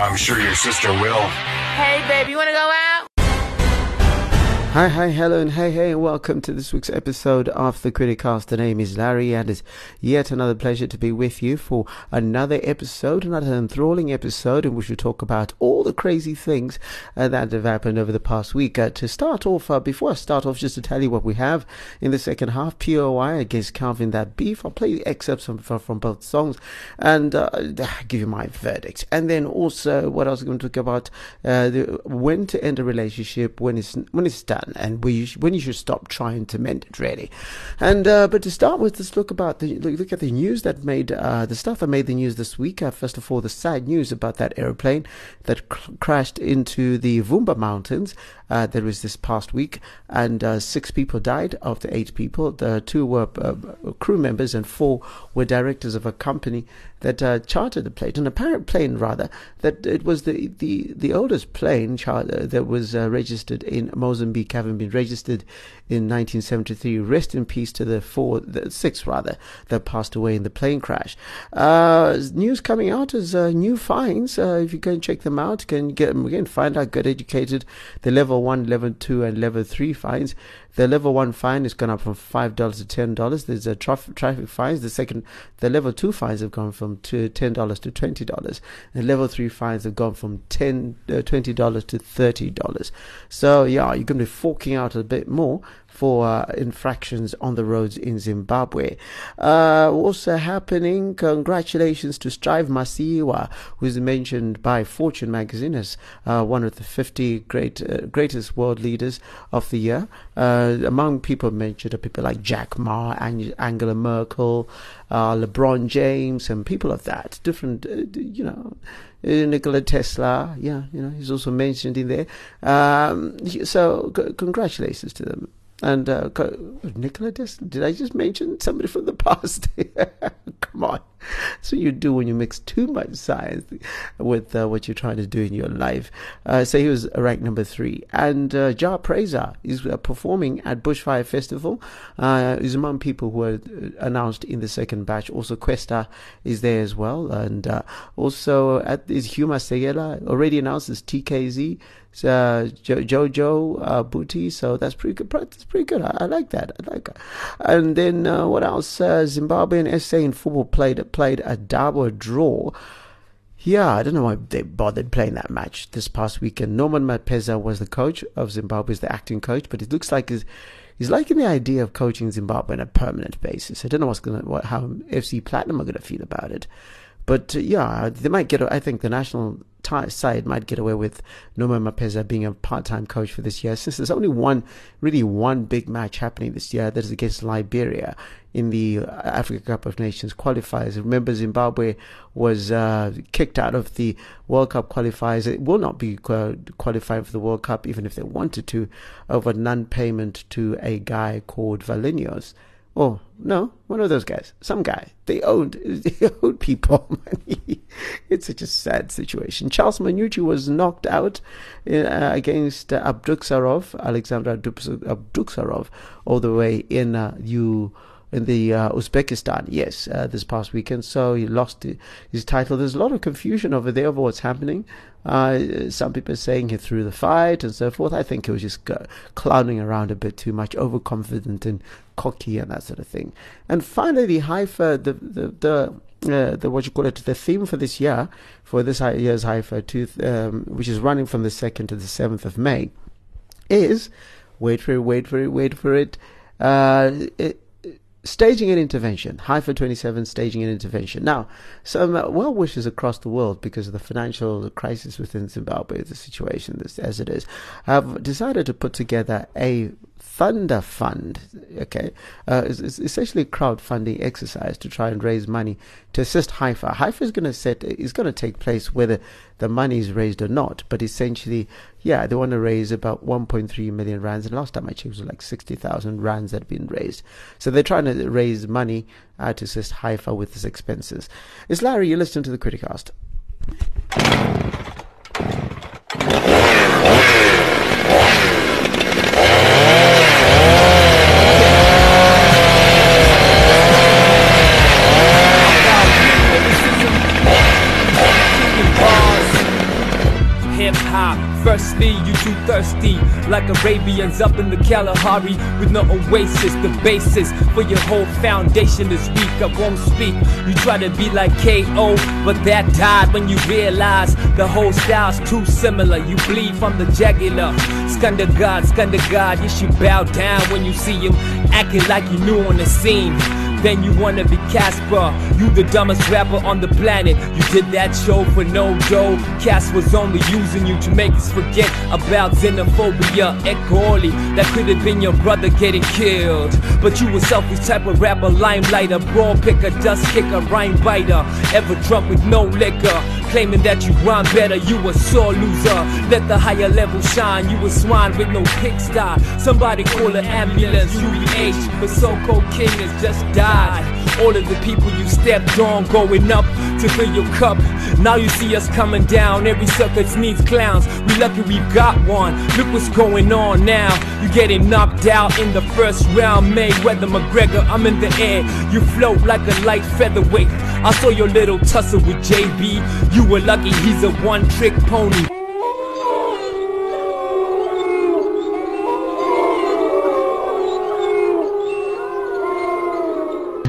I'm sure your sister will. Hey, babe, you wanna go out? Hi, hi, hello, and hey, hey, and welcome to this week's episode of the Criticast. The name is Larry, and it's yet another pleasure to be with you for another episode, another enthralling episode in which we talk about all the crazy things uh, that have happened over the past week. Uh, to start off, uh, before I start off, just to tell you what we have in the second half POI against Calvin That Beef. I'll play excerpts from, from both songs and uh, give you my verdict. And then also, what I was going to talk about uh, the, when to end a relationship when it's, when it's done and we, when you should stop trying to mend it, really. And uh, but to start with, let's look about the look, look at the news that made uh, the stuff that made the news this week. Uh, first of all, the sad news about that aeroplane that cr- crashed into the Vumba Mountains. Uh, there was this past week, and uh, six people died of the eight people. The two were uh, crew members, and four were directors of a company that uh, chartered the plane, an apparent plane rather. That it was the the, the oldest plane char- that was uh, registered in Mozambique, having been registered in 1973. Rest in peace to the four, the six rather, that passed away in the plane crash. Uh, news coming out is new fines. if you go and check them out, you can get again find out, get educated. The level one, level two, and level three fines. The level one fine has gone up from five dollars to ten dollars. There's a traffic traffic fines. The second, the level two fines have gone from to ten dollars to twenty dollars, and level three fines have gone from 10 uh, twenty dollars to thirty dollars. So yeah, you're going to be forking out a bit more for uh, infractions on the roads in Zimbabwe. Uh, also happening, congratulations to Strive Masiyiwa, who's mentioned by Fortune magazine as uh, one of the 50 great uh, greatest world leaders of the year. Uh, among people mentioned are people like Jack Ma, Ang- Angela Merkel, uh, LeBron James, and people of that. Different, you know. Nikola Tesla, yeah, you know, he's also mentioned in there. Um, so, c- congratulations to them. And uh, Tesla, did I just mention somebody from the past? Come on. That's what you do when you mix too much science with uh, what you're trying to do in your life. Uh, so he was ranked number three. And uh, Jah Prayzah is uh, performing at Bushfire Festival. Uh, he's among people who were announced in the second batch. Also, Kwesta is there as well. And uh, also, at is Hugh Masekela, already announced as TKZee uh, jo- Jojo uh, Booty. So that's pretty good. That's pretty good. I, I like that. I like it. And then uh, what else? Uh, Zimbabwe and SA in football played played a double draw. Yeah, I don't know why they bothered playing that match this past weekend. Norman Mapeza was the coach of Zimbabwe, is the acting coach, but it looks like he's, he's liking the idea of coaching Zimbabwe on a permanent basis. I don't know what's gonna what, how FC Platinum are gonna feel about it. But uh, yeah, they might get. I think the national t- side might get away with Norman Mapeza being a part-time coach for this year, since there's only one, really one big match happening this year. That is against Liberia in the Africa Cup of Nations qualifiers. Remember, Zimbabwe was uh, kicked out of the World Cup qualifiers. It will not be qualifying for the World Cup, even if they wanted to, over non-payment to a guy called Valinhos. Oh no, one of those guys, some guy. They owned, they owed people money. it's such a sad situation. Charles Manyuchi was knocked out uh, against uh, Abduksarov, Alexander Abduksarov, all the way in uh, you in the uh, Uzbekistan, yes, uh, this past weekend. So he lost his title. There's a lot of confusion over there over what's happening. Uh, some people are saying he threw the fight and so forth. I think he was just clowning around a bit too much, overconfident and cocky and that sort of thing. And finally, the HIFA, the the the, uh, the what you call it, the theme for this year, for this year's HIFA, tooth, um, which is running from the second to the seventh of May, is wait for it, wait for it, wait for it. Uh, it staging an intervention. HIFA 27 staging an intervention. Now, some uh, well wishers across the world, because of the financial crisis within Zimbabwe, the situation as it is, have decided to put together a Thundafund. Okay, uh, it's, it's, essentially a crowdfunding exercise to try and raise money to assist HIFA. HIFA is going to set is going to take place whether the money is raised or not. But essentially, yeah, they want to raise about 1.3 million rands. And last time I checked, it was like 60,000 rands that had been raised. So they're trying to raise money uh, to assist HIFA with its expenses. It's Larry. You listen to the Criticast. You too thirsty, like Arabians up in the Kalahari with no oasis. The basis for your whole foundation is weak. I won't speak. You try to be like KO, but that died when you realize the whole style's too similar. You bleed from the jugular. Skhanda God, Skhanda God, you bow down when you see him acting like you knew on the scene. Then you wanna be Cassper, you the dumbest rapper on the planet. You did that show for no dough. Cass was only using you to make us forget about xenophobia. and Equally, that could have been your brother getting killed. But you a selfish type of rapper, limelighter, brawl picker, dust kicker, rhyme biter. Ever drunk with no liquor, claiming that you rhyme better. You a sore loser. Let the higher level shine. You a swine with no kickstart. Somebody call an ambulance. UEH, but so-called king has just died. All of the people you stepped on going up to fill your cup. Now you see us coming down. Every sucker needs clowns. We lucky we've got one. Look what's going on now. You getting knocked out in the first round. Mayweather McGregor, I'm in the air. You float like a light featherweight. I saw your little tussle with JB. You were lucky he's a one-trick pony.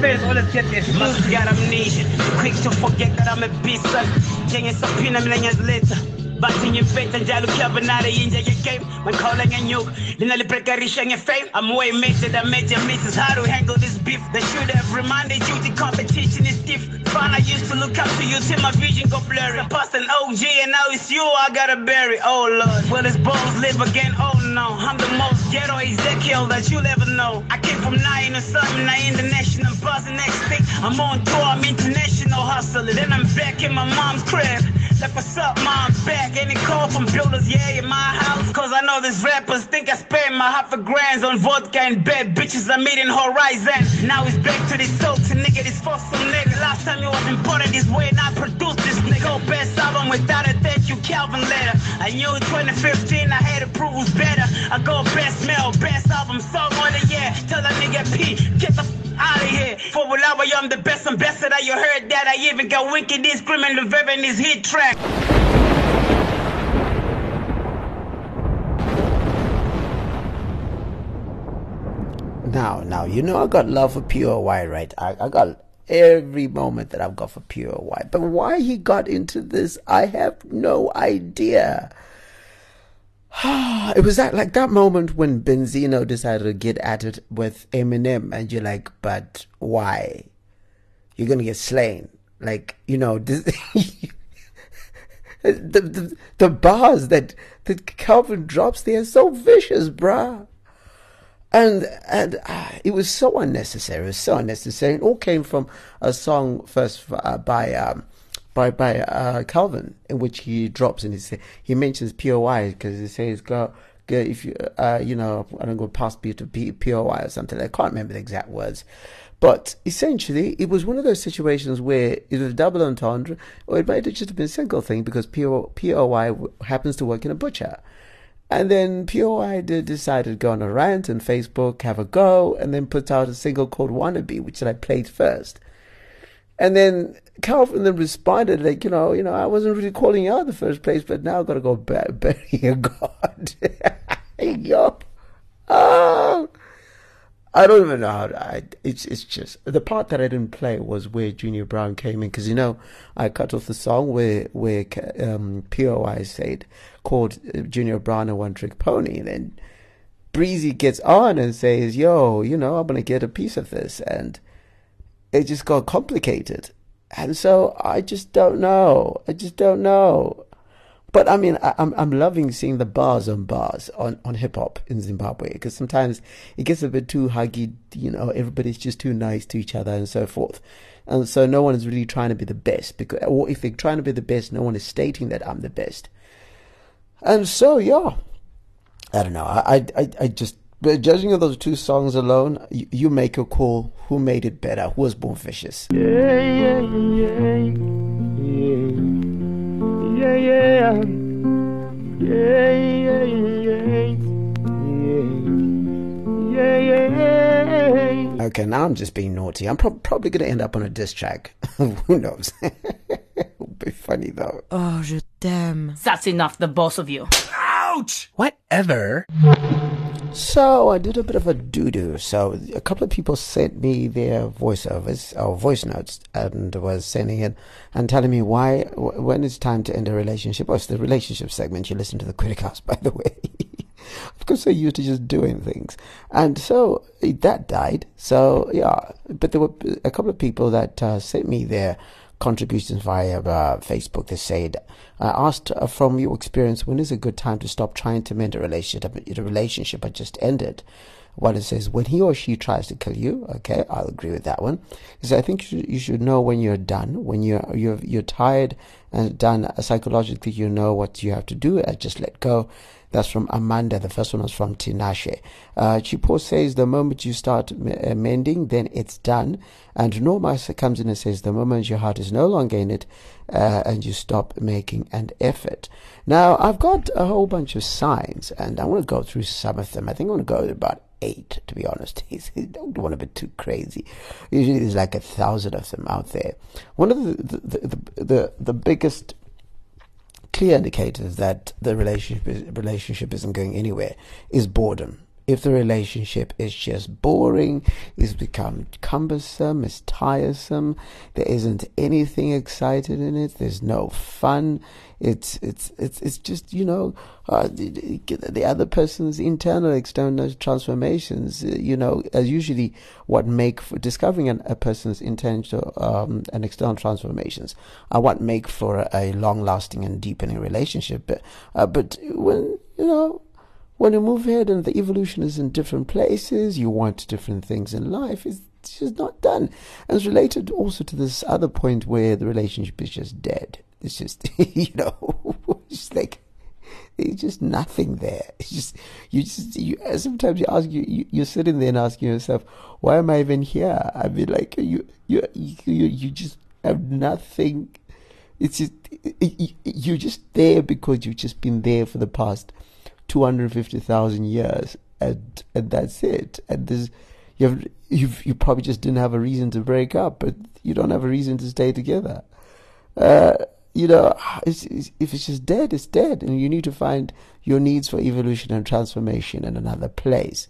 Fans always get this must got amnesia. Quick to forget that I'm a beast. Gängen sapina mina years later. Basi nyimfeta njalo kyabanare yinja ye game. Man calling and you Linali prekarisha nge fame. I'm way mated I made your misses How to handle this beef? They should have reminded you the competition is stiff. Fine I used to look up to you till my vision go blurry. Past an OG and now it's you I gotta bury. Oh lord. Will his balls live again? Oh no. I'm the most ghetto Ezekiel that you'll ever know. I came from nine or something I international buzzing next thing. I'm on tour I'm international hustling Then I'm back in my mom's crib like what's up, mom? Back. Any call from builders? Yeah, in my house. Cause I know these rappers think I spend my half a grand on vodka and bad bitches I meet in Horizon. Now it's back to this salty nigga, this some nigga. Last time you was imported this way, and I produced this nigga. Best album without a thank you, Calvin letter. I knew in 2015 I had to prove better. I go best mail, best album, song on the yeah. Tell that nigga P, get the out of here. For Wulawa, I'm the best ambassador. You heard that? I even got Wicked, this criminal Viv in his hit track. Now, now, you know I got love for POY, right? I, I got every moment that I've got for POY. But why he got into this, I have no idea. it was that like that moment when Benzino decided to get at it with Eminem, and you're like, but why? You're gonna get slain. Like you know, this, the, the the bars that that Calvin drops, they are so vicious, bruh. And and uh, it was so unnecessary. It was so unnecessary. It all came from a song first uh, by um, by by uh, Calvin, in which he drops and he say, he mentions POI because he says go, if you uh, you know I don't go past B to P, POI or something. I can't remember the exact words, but essentially it was one of those situations where it was double entendre, or it might have just been a single thing because PO, POI happens to work in a butcher. And then POI did decide to go on a rant on Facebook, have a go, and then put out a single called Wannabe, which I played first. And then Calvin then responded like, you know, you know, I wasn't really calling you out in the first place, but now I've got to go bury, bury your God. Yo. Oh. I don't even know how to, I, it's, it's just, the part that I didn't play was where Junior Brown came in, because, you know, I cut off the song where, where, um, POI said, called Junior Brown a one trick pony, and then Breezy gets on and says, "Yo, you know, I'm gonna get a piece of this," and it just got complicated. And so I just don't know. I just don't know. But I mean, I, am I'm loving seeing the bars on bars on, on hip hop in Zimbabwe because sometimes it gets a bit too huggy. You know, everybody's just too nice to each other and so forth, and so no one is really trying to be the best. Because, or if they're trying to be the best, no one is stating that I'm the best. And so, yeah, I don't know. I I I just but judging of those two songs alone, you, you, make a call. Who made it better? Who was born vicious? Yeah, yeah, yeah, yeah, yeah, yeah, yeah, yeah, yeah. yeah, yeah. Okay, now I'm just being naughty. I'm pro- probably going to end up on a diss track. Who knows? It'll be funny though. Oh, je t'aime. That's enough, the both of you. Ouch! Whatever. So I did a bit of a doo-doo. So a couple of people sent me their voiceovers or voice notes and was sending it and telling me why, when it's time to end a relationship. Oh, it's the relationship segment. You listen to the Criticast, by the way. because they're used to just doing things. And so that died. So yeah, but there were a couple of people that uh, sent me their contributions via uh, Facebook. They said, I asked uh, from your experience, when is a good time to stop trying to mend a relationship? A relationship had just ended. What it says, when he or she tries to kill you, okay, I'll agree with that one. Because I think you should, know when you're done, when you're you're you're tired and done psychologically. You know what you have to do. I just let go. That's from Amanda. The first one was from Tinashe. Uh, Chipo says the moment you start uh, mending, then it's done. And Norma comes in and says the moment your heart is no longer in it, uh, and you stop making an effort. Now, I've got a whole bunch of signs, and I want to go through some of them. I think I want to go about eight, to be honest. I don't want to be too crazy. Usually there's like a thousand of them out there. One of the, the, the, the, the biggest clear indicators that the relationship relationship isn't going anywhere is boredom. If the relationship is just boring, it's become cumbersome, it's tiresome, there isn't anything excited in it, there's no fun, it's it's it's it's just you know uh, the, the, other person's internal external transformations. Uh, you know, as usually what make for discovering an, a person's internal um, and external transformations are what make for a, a long lasting and deepening relationship. But uh, but when you know when you move ahead and the evolution is in different places, you want different things in life. It's just not done. And it's related also to this other point where the relationship is just dead. It's just, you know, it's like, it's just nothing there. It's just, you just, you, sometimes you ask, you, you, are sitting there and asking yourself, why am I even here? I mean, like, you, you, you, you just have nothing. It's just, you're just there because you've just been there for the past 250,000 years and, and that's it. And there's, you have, you've, you probably just didn't have a reason to break up, but you don't have a reason to stay together. Uh, you know, it's, it's, if it's just dead, it's dead, and you need to find your needs for evolution and transformation in another place.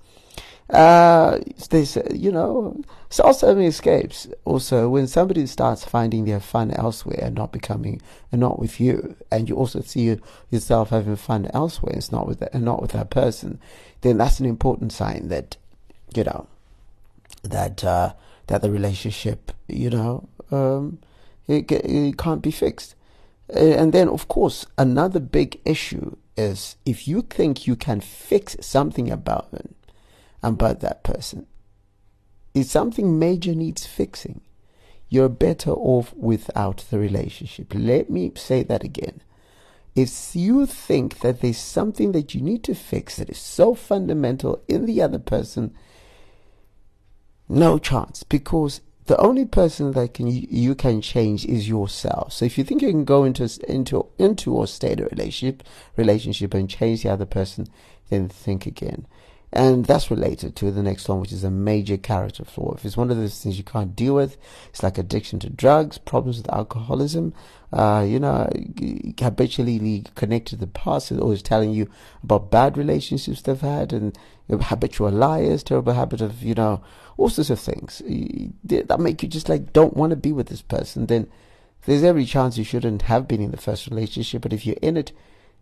Uh, there's, you know, self-serving escapes. Also, when somebody starts finding their fun elsewhere and not becoming, and not with you, and you also see yourself having fun elsewhere, it's not with that, and not with that person, then that's an important sign that, you know, that uh, that the relationship, you know, um, it, it can't be fixed. And then, of course, another big issue is if you think you can fix something about them, about that person, if something major needs fixing, you're better off without the relationship. Let me say that again. If you think that there's something that you need to fix that is so fundamental in the other person, no chance because the only person that can you, you, can change is yourself. So if you think you can go into into into or stay in a relationship relationship and change the other person, then think again. And that's related to the next one, which is a major character flaw. If it's one of those things you can't deal with, it's like addiction to drugs, problems with alcoholism, uh, you know, habitually connected to the past, always telling you about bad relationships they've had, and habitual liars, terrible habit of, you know, all sorts of things that make you just like don't want to be with this person. Then there's every chance you shouldn't have been in the first relationship, but if you're in it,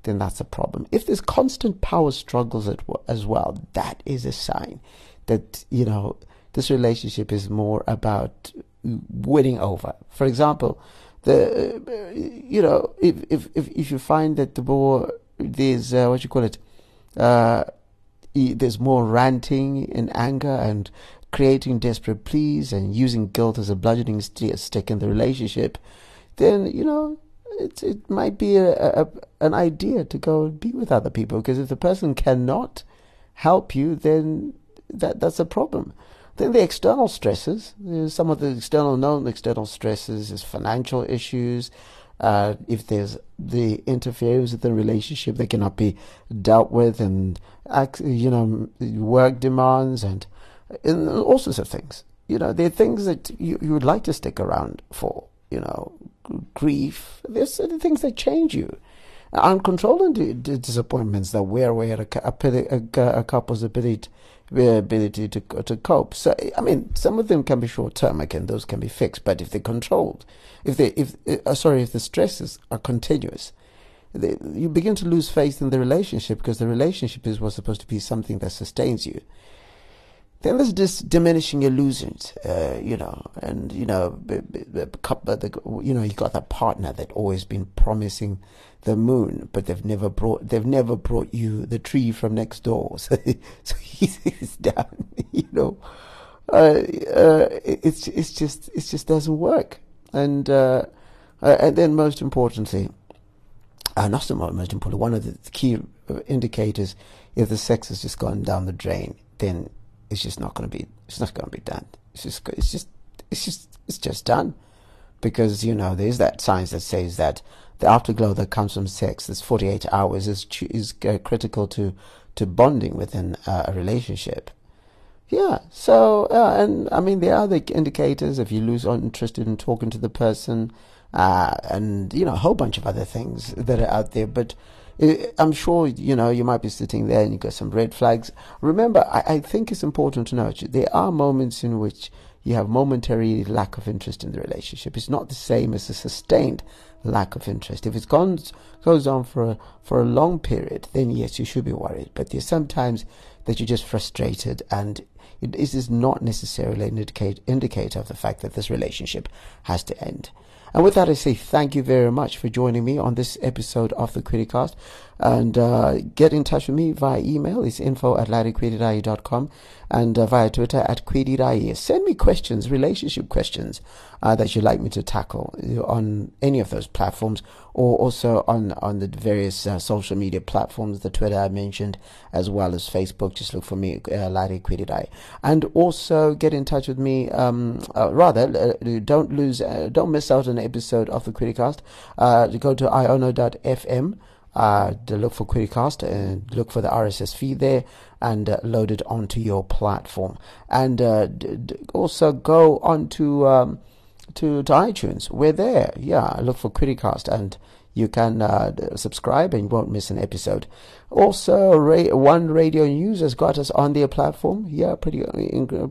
then that's a problem. If there's constant power struggles as well, that is a sign that, you know, this relationship is more about winning over. For example, the, you know, if, if, if, if you find that the more there's, uh, what you call it, uh, there's more ranting and anger and creating desperate pleas and using guilt as a bludgeoning stick in the relationship, then, you know, it, it might be a, a, an idea to go and be with other people because if the person cannot help you, then that that's a problem. Then the external stresses, some of the external known external stresses is financial issues. Uh, if there's the interference with the relationship that cannot be dealt with, and you know work demands and, and all sorts of things. You know, there are things that you, you would like to stick around for. You know, grief. There's certain things that change you. Uncontrolled disappointments that wear away at a, a, a couple's ability, ability to to cope. So I mean, some of them can be short term. Again, those can be fixed. But if they're controlled, if they if uh, sorry, if the stresses are continuous, they, you begin to lose faith in the relationship because the relationship is what's supposed to be something that sustains you then there's this diminishing illusions, uh, you know, and you know, you know, you got that partner that always been promising the moon, but they've never brought they've never brought you the tree from next door, so, so he's down, you know. Uh, uh, it's it's just it just doesn't work, and uh, uh, and then most importantly, uh, not most important, one of the key indicators if the sex has just gone down the drain, then it's just not going to be it's not going to be done. It's just it's just it's just it's just done. Because you know there's that science that says that the afterglow that comes from sex this 48 hours is is uh, critical to to bonding within uh, a relationship. Yeah so uh, and i mean there are the indicators. If you lose interest in talking to the person uh, and you know a whole bunch of other things that are out there. But I'm sure you know you might be sitting there and you got some red flags. Remember, I, I think it's important to note there are moments in which you have momentary lack of interest in the relationship. It's not the same as a sustained lack of interest. If it goes on for a, for a long period, then yes, you should be worried. But there's sometimes that you're just frustrated, and it, this is not necessarily an indicate, indicator of the fact that this relationship has to end. And with that, I say thank you very much for joining me on this episode of the Criticast. And uh, get in touch with me via email. It's info at larryquididai.com and uh, via Twitter at quididai. Send me questions, relationship questions uh, that you'd like me to tackle on any of those platforms or also on, on the various uh, social media platforms, the Twitter I mentioned, as well as Facebook. Just look for me, uh, Larry. And also get in touch with me, um, uh, rather, uh, don't lose, don't miss out on an episode of the Criticast. Uh, go to iono.fm uh, look for Criticast and look for the RSS feed there and uh, load it onto your platform. And uh, d- d- also go onto um, to, to iTunes. We're there. Yeah, look for Criticast and you can uh, subscribe and you won't miss an episode. Also, One Radio News has got us on their platform. Yeah, pretty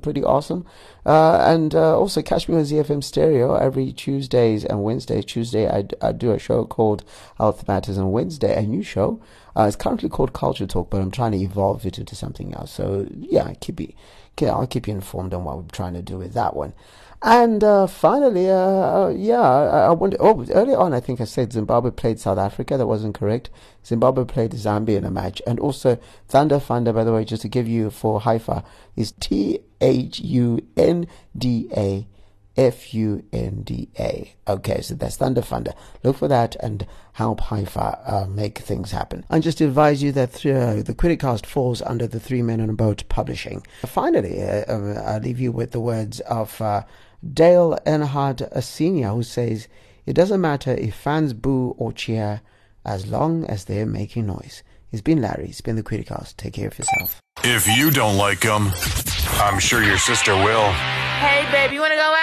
pretty awesome. Uh, and uh, also catch me on ZFM Stereo every Tuesdays and Wednesdays. Tuesday, I, I do a show called Health Matters, and Wednesday, a new show. Uh, it's currently called Culture Talk, but I'm trying to evolve it into something else. So yeah, keep you, I'll keep you informed on what we're trying to do with that one. And uh, finally, uh, uh, yeah, I, I wonder. Oh, earlier on, I think I said Zimbabwe played South Africa. That wasn't correct. Zimbabwe played Zambia in a match, and also Thunder Funda. By the way, just to give you for HIFA, is T H U N D A F U N D A. Okay, so that's Thunder Funda. Look for that and help HIFA uh, make things happen. And just advise you that uh, the Criticast falls under the Three Men on a Boat publishing. Finally, uh, uh I'll leave you with the words of uh, Dale Earnhardt a Sr., who says, It doesn't matter if fans boo or cheer as long as they're making noise. It's been Larry. It's been the Criticast. Take care of yourself. If you don't like them, I'm sure your sister will. Hey, baby, you want to go